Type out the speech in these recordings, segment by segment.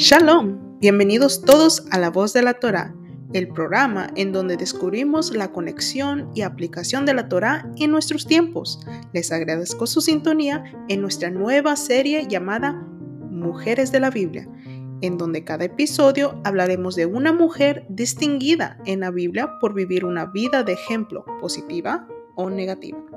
Shalom, bienvenidos todos a La Voz de la Torah, el programa en donde descubrimos la conexión y aplicación de la Torah en nuestros tiempos. Les agradezco su sintonía en nuestra nueva serie llamada Mujeres de la Biblia, en donde cada episodio hablaremos de una mujer distinguida en la Biblia por vivir una vida de ejemplo, positiva o negativa.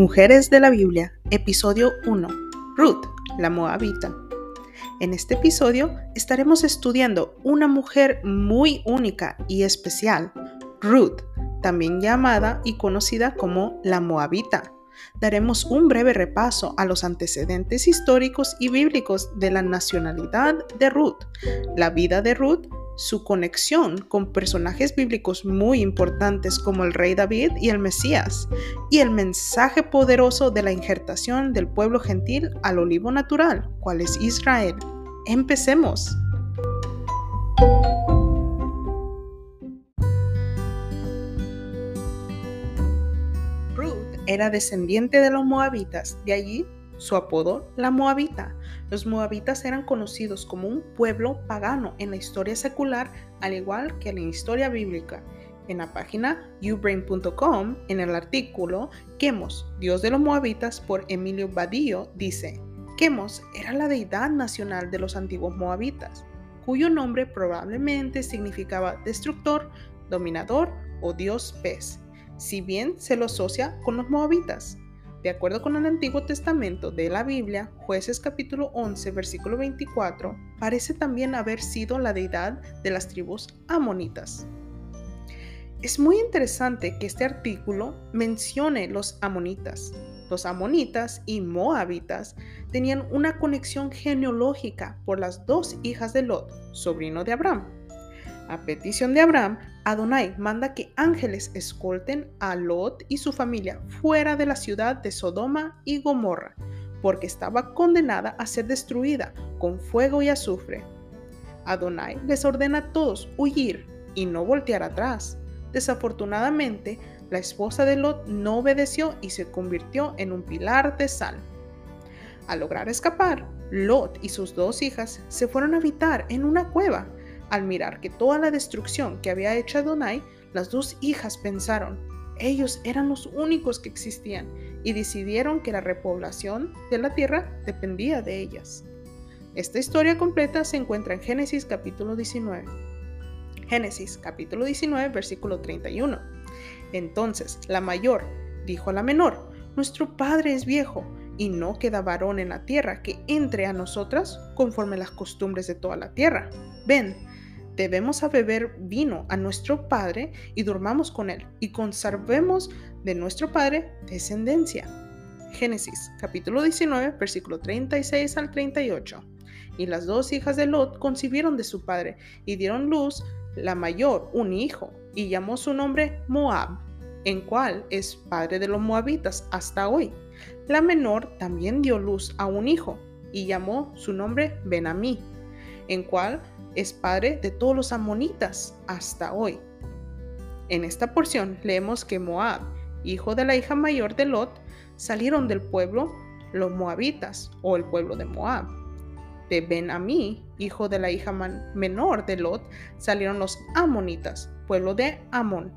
Mujeres de la Biblia, episodio 1. Ruth, la Moabita. En este episodio estaremos estudiando una mujer muy única y especial, Ruth, también llamada y conocida como la Moabita. Daremos un breve repaso a los antecedentes históricos y bíblicos de la nacionalidad de Ruth, la vida de Ruth su conexión con personajes bíblicos muy importantes como el rey David y el Mesías, y el mensaje poderoso de la injertación del pueblo gentil al olivo natural, cual es Israel. Empecemos. Ruth era descendiente de los moabitas, de allí su apodo, la Moabita. Los moabitas eran conocidos como un pueblo pagano en la historia secular, al igual que en la historia bíblica. En la página ubrain.com, en el artículo Quemos, Dios de los Moabitas por Emilio Badillo, dice, Quemos era la deidad nacional de los antiguos moabitas, cuyo nombre probablemente significaba destructor, dominador o dios pez, si bien se lo asocia con los moabitas. De acuerdo con el Antiguo Testamento de la Biblia, Jueces capítulo 11, versículo 24, parece también haber sido la deidad de las tribus amonitas. Es muy interesante que este artículo mencione los amonitas. Los amonitas y moabitas tenían una conexión genealógica por las dos hijas de Lot, sobrino de Abraham. A petición de Abraham, Adonai manda que ángeles escolten a Lot y su familia fuera de la ciudad de Sodoma y Gomorra, porque estaba condenada a ser destruida con fuego y azufre. Adonai les ordena a todos huir y no voltear atrás. Desafortunadamente, la esposa de Lot no obedeció y se convirtió en un pilar de sal. Al lograr escapar, Lot y sus dos hijas se fueron a habitar en una cueva al mirar que toda la destrucción que había hecho Adonai, las dos hijas pensaron, ellos eran los únicos que existían y decidieron que la repoblación de la tierra dependía de ellas. Esta historia completa se encuentra en Génesis capítulo 19. Génesis capítulo 19 versículo 31. Entonces la mayor dijo a la menor, nuestro padre es viejo y no queda varón en la tierra que entre a nosotras conforme las costumbres de toda la tierra. Ven, debemos a beber vino a nuestro Padre y durmamos con él y conservemos de nuestro Padre descendencia. Génesis capítulo 19 versículo 36 al 38. Y las dos hijas de Lot concibieron de su padre y dieron luz la mayor un hijo y llamó su nombre Moab, en cual es padre de los moabitas hasta hoy. La menor también dio luz a un hijo y llamó su nombre Benamí, en cual es padre de todos los amonitas hasta hoy. En esta porción leemos que Moab, hijo de la hija mayor de Lot, salieron del pueblo los moabitas o el pueblo de Moab. De Ben-Amí, hijo de la hija menor de Lot, salieron los amonitas, pueblo de Amón.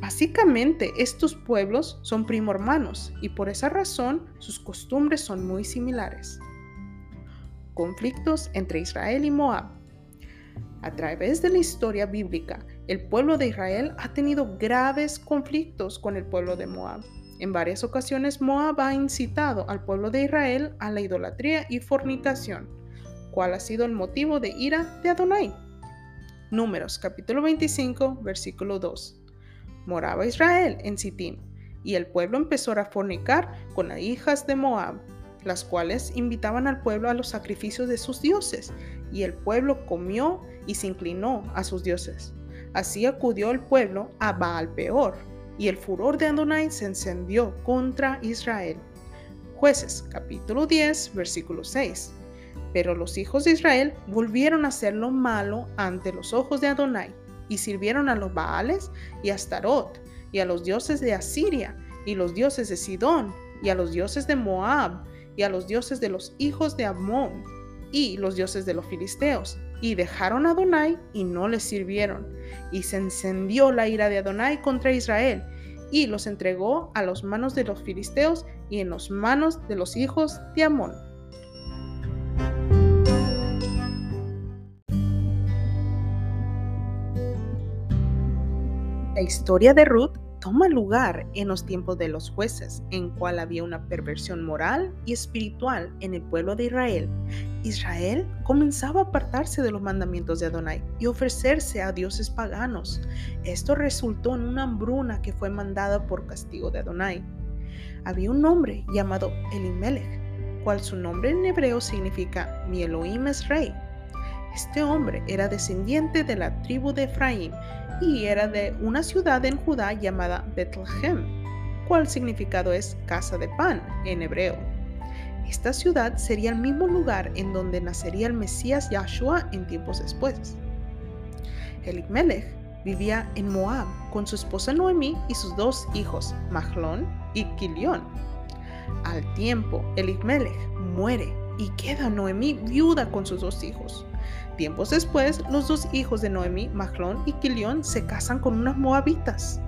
Básicamente, estos pueblos son primo hermanos y por esa razón sus costumbres son muy similares. Conflictos entre Israel y Moab. A través de la historia bíblica, el pueblo de Israel ha tenido graves conflictos con el pueblo de Moab. En varias ocasiones Moab ha incitado al pueblo de Israel a la idolatría y fornicación, cual ha sido el motivo de ira de Adonai. Números capítulo 25 versículo 2. Moraba Israel en Sittim, y el pueblo empezó a fornicar con las hijas de Moab, las cuales invitaban al pueblo a los sacrificios de sus dioses, y el pueblo comió y se inclinó a sus dioses. Así acudió el pueblo a Baal peor, y el furor de Adonai se encendió contra Israel. Jueces capítulo 10 versículo 6. Pero los hijos de Israel volvieron a hacer lo malo ante los ojos de Adonai. y sirvieron a los Baales y a Astarot y a los dioses de Asiria y los dioses de Sidón y a los dioses de Moab y a los dioses de los hijos de Amón y los dioses de los filisteos y dejaron a Adonai y no les sirvieron. Y se encendió la ira de Adonai contra Israel y los entregó a las manos de los filisteos y en las manos de los hijos de Amón. La historia de Ruth toma lugar en los tiempos de los jueces, en cual había una perversión moral y espiritual en el pueblo de Israel. Israel comenzaba a apartarse de los mandamientos de Adonai y ofrecerse a dioses paganos. Esto resultó en una hambruna que fue mandada por castigo de Adonai. Había un hombre llamado Elimelech, cual su nombre en hebreo significa mi Elohim es rey. Este hombre era descendiente de la tribu de Efraín y era de una ciudad en Judá llamada Bethlehem, cual significado es casa de pan en hebreo. Esta ciudad sería el mismo lugar en donde nacería el Mesías Yahshua en tiempos después. Elimelech vivía en Moab con su esposa Noemí y sus dos hijos, Mahlón y Kilión. Al tiempo, Elimelech muere y queda Noemí viuda con sus dos hijos. Tiempos después, los dos hijos de Noemi, Mahlón y Kilión, se casan con unas moabitas.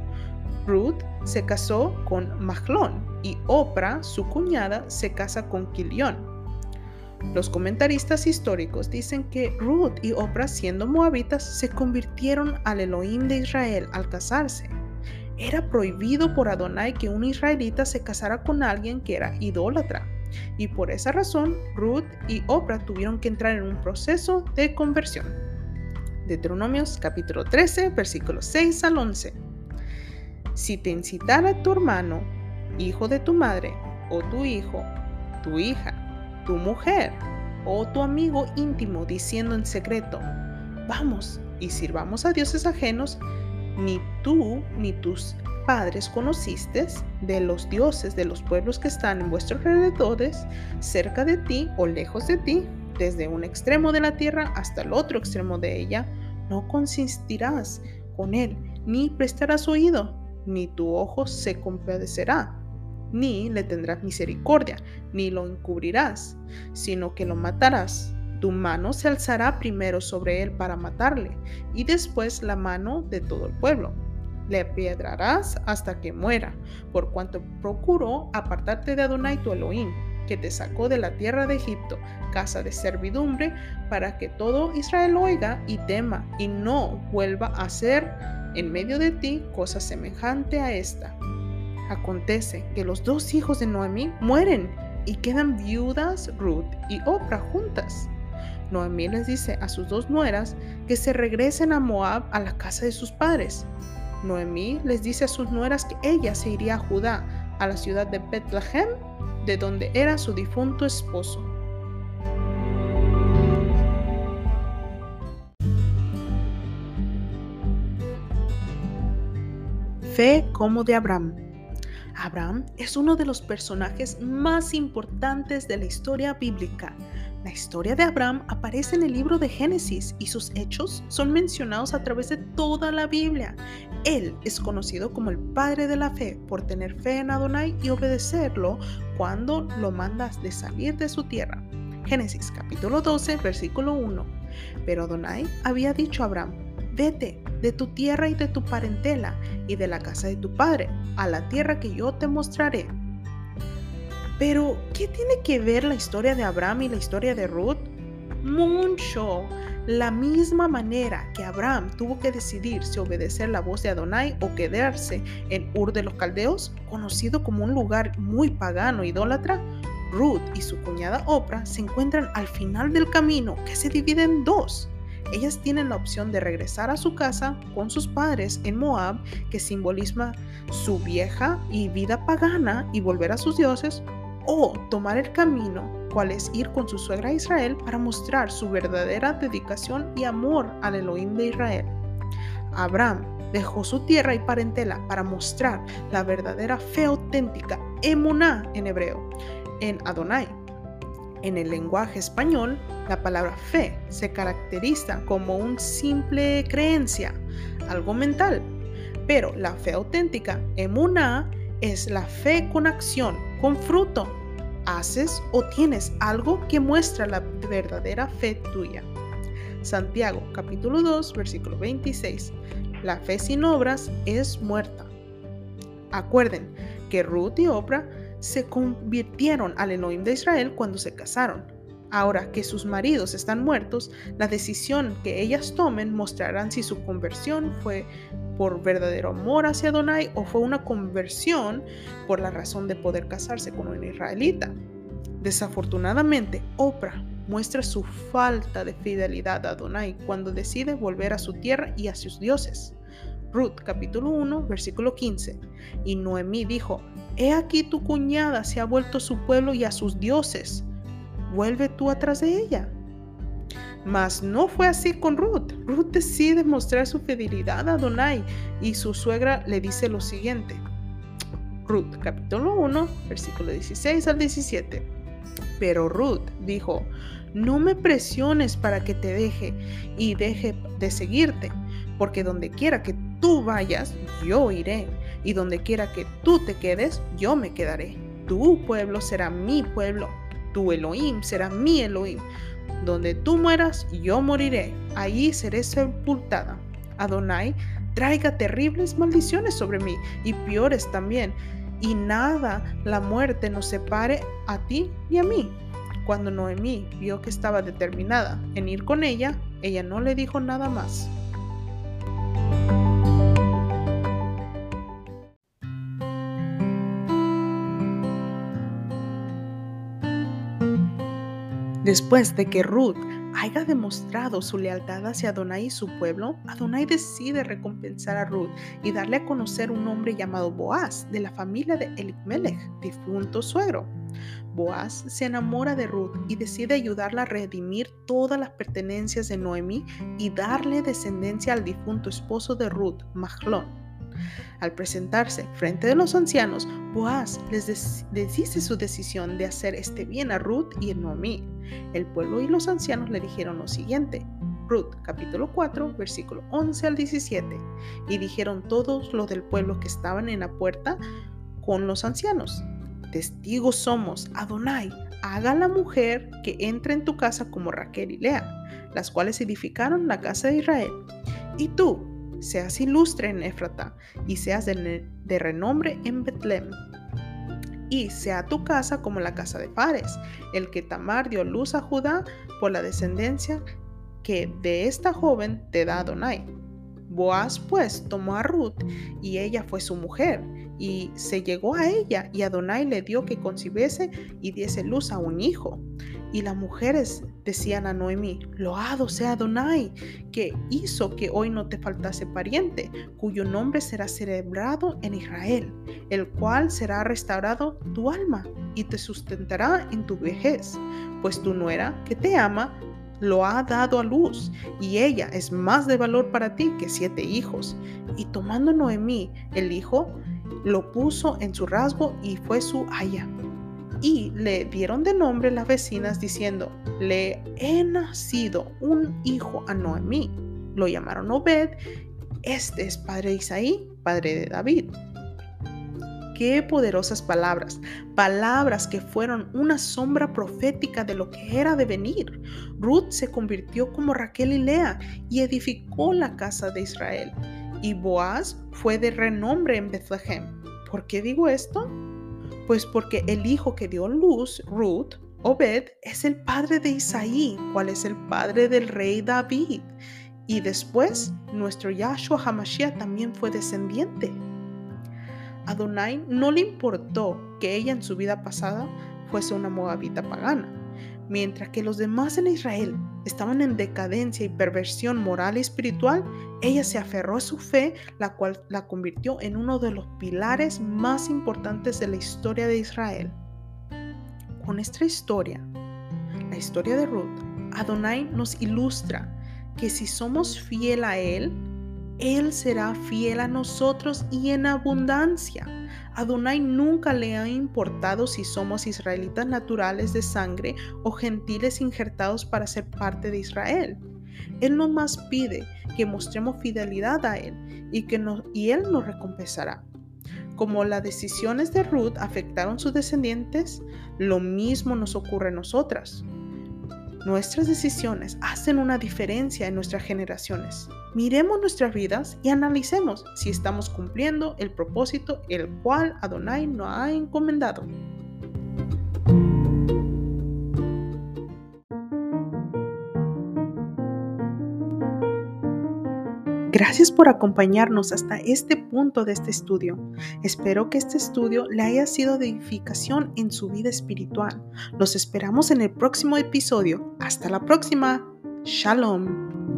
Ruth se casó con Mahlón y Oprah, su cuñada, se casa con Kilión. Los comentaristas históricos dicen que Ruth y Oprah, siendo moabitas, se convirtieron al Elohim de Israel al casarse. Era prohibido por Adonai que un israelita se casara con alguien que era idólatra. Y por esa razón, Ruth y Oprah tuvieron que entrar en un proceso de conversión. Deuteronomios capítulo 13, versículos 6 al 11. Si te incitara tu hermano, hijo de tu madre, o tu hijo, tu hija, tu mujer, o tu amigo íntimo diciendo en secreto, vamos y sirvamos a dioses ajenos, ni tú ni tus padres conociste de los dioses de los pueblos que están en vuestros alrededores, cerca de ti o lejos de ti, desde un extremo de la tierra hasta el otro extremo de ella, no consistirás con él, ni prestarás oído, ni tu ojo se compadecerá, ni le tendrás misericordia, ni lo encubrirás, sino que lo matarás. Tu mano se alzará primero sobre él para matarle, y después la mano de todo el pueblo le piedrarás hasta que muera, por cuanto procuró apartarte de Adonai tu Elohim, que te sacó de la tierra de Egipto, casa de servidumbre, para que todo Israel oiga y tema, y no vuelva a hacer en medio de ti cosa semejante a esta. Acontece que los dos hijos de Noemí mueren y quedan viudas Ruth y Oprah juntas. Noemí les dice a sus dos nueras que se regresen a Moab a la casa de sus padres, Noemí les dice a sus nueras que ella se iría a Judá, a la ciudad de Bethlehem, de donde era su difunto esposo. Fe como de Abraham. Abraham es uno de los personajes más importantes de la historia bíblica. La historia de Abraham aparece en el libro de Génesis y sus hechos son mencionados a través de toda la Biblia. Él es conocido como el padre de la fe por tener fe en Adonai y obedecerlo cuando lo mandas de salir de su tierra. Génesis capítulo 12, versículo 1. Pero Adonai había dicho a Abraham, vete de tu tierra y de tu parentela y de la casa de tu padre a la tierra que yo te mostraré. Pero, ¿qué tiene que ver la historia de Abraham y la historia de Ruth? Mucho. La misma manera que Abraham tuvo que decidir si obedecer la voz de Adonai o quedarse en Ur de los Caldeos, conocido como un lugar muy pagano idólatra, Ruth y su cuñada Oprah se encuentran al final del camino que se divide en dos. Ellas tienen la opción de regresar a su casa con sus padres en Moab, que simboliza su vieja y vida pagana, y volver a sus dioses, o tomar el camino, cual es ir con su suegra a Israel para mostrar su verdadera dedicación y amor al Elohim de Israel. Abraham dejó su tierra y parentela para mostrar la verdadera fe auténtica, emuná en hebreo, en Adonai. En el lenguaje español, la palabra fe se caracteriza como una simple creencia, algo mental, pero la fe auténtica, emuná, es la fe con acción, con fruto. Haces o tienes algo que muestra la verdadera fe tuya. Santiago capítulo 2 versículo 26. La fe sin obras es muerta. Acuerden que Ruth y Oprah se convirtieron al Elohim de Israel cuando se casaron. Ahora que sus maridos están muertos, la decisión que ellas tomen mostrarán si su conversión fue por verdadero amor hacia Adonai o fue una conversión por la razón de poder casarse con un israelita. Desafortunadamente, Oprah muestra su falta de fidelidad a Adonai cuando decide volver a su tierra y a sus dioses. Ruth capítulo 1 versículo 15. Y Noemí dijo, He aquí tu cuñada se ha vuelto a su pueblo y a sus dioses. Vuelve tú atrás de ella. Mas no fue así con Ruth. Ruth decide mostrar su fidelidad a Adonai y su suegra le dice lo siguiente. Ruth capítulo 1 versículo 16 al 17. Pero Ruth dijo, no me presiones para que te deje y deje de seguirte, porque donde quiera que tú vayas, yo iré, y donde quiera que tú te quedes, yo me quedaré. Tu pueblo será mi pueblo, tu Elohim será mi Elohim. Donde tú mueras, yo moriré, allí seré sepultada. Adonai traiga terribles maldiciones sobre mí y peores también, y nada la muerte nos separe a ti ni a mí. Cuando Noemí vio que estaba determinada en ir con ella, ella no le dijo nada más. Después de que Ruth haya demostrado su lealtad hacia Adonai y su pueblo, Adonai decide recompensar a Ruth y darle a conocer un hombre llamado Boaz de la familia de Elimelech, difunto suegro. Boaz se enamora de Ruth y decide ayudarla a redimir todas las pertenencias de Noemí y darle descendencia al difunto esposo de Ruth, Mahlón. Al presentarse frente a los ancianos, Boaz les, dice su decisión de hacer este bien a Ruth y a Noemí. El pueblo y los ancianos le dijeron lo siguiente. Ruth capítulo 4 versículo 11 al 17. Y dijeron todos los del pueblo que estaban en la puerta con los ancianos. Testigos somos, Adonai, haga la mujer que entre en tu casa como Raquel y Lea, las cuales edificaron la casa de Israel. Y tú, seas ilustre en Éfrata y seas de, renombre en Betlem. Y sea tu casa como la casa de Fares, el que Tamar dio luz a Judá por la descendencia que de esta joven te da Adonai. Boaz pues tomó a Ruth y ella fue su mujer y se llegó a ella y Adonai le dio que concibiese y diese luz a un hijo. Y las mujeres decían a Noemí, loado sea Adonai, que hizo que hoy no te faltase pariente, cuyo nombre será celebrado en Israel, el cual será restaurado tu alma y te sustentará en tu vejez, pues tu nuera, que te ama, lo ha dado a luz, y ella es más de valor para ti que siete hijos. Y tomando Noemí el hijo, lo puso en su rasgo y fue su haya y le dieron de nombre las vecinas diciendo, le he nacido un hijo a Noemí. Lo llamaron Obed, este es padre de Isaí, padre de David. Qué poderosas palabras, palabras que fueron una sombra profética de lo que era de venir. Ruth se convirtió como Raquel y Lea y edificó la casa de Israel. Y Boaz fue de renombre en Bethlehem. ¿Por qué digo esto? Pues porque el hijo que dio luz, Ruth, Obed, es el padre de Isaí, cual es el padre del rey David. Y después, nuestro Yahshua Hamashiach también fue descendiente. Adonai no le importó que ella en su vida pasada fuese una moabita pagana Mientras que los demás en Israel estaban en decadencia y perversión moral y espiritual, ella se aferró a su fe, la cual la convirtió en uno de los pilares más importantes de la historia de Israel. Con nuestra historia, la historia de Ruth, Adonai nos ilustra que si somos fiel a Él, Él será fiel a nosotros y en abundancia. Adonai nunca le ha importado si somos israelitas naturales de sangre o gentiles injertados para ser parte de Israel. Él no más pide que mostremos fidelidad a Él y, que y Él nos recompensará. Como las decisiones de Ruth afectaron sus descendientes, lo mismo nos ocurre a nosotras. Nuestras decisiones hacen una diferencia en nuestras generaciones. Miremos nuestras vidas y analicemos si estamos cumpliendo el propósito el cual Adonai nos ha encomendado. Gracias por acompañarnos hasta este punto de este estudio. Espero que este estudio le haya sido de edificación en su vida espiritual. Los esperamos en el próximo episodio. Hasta la próxima. Shalom.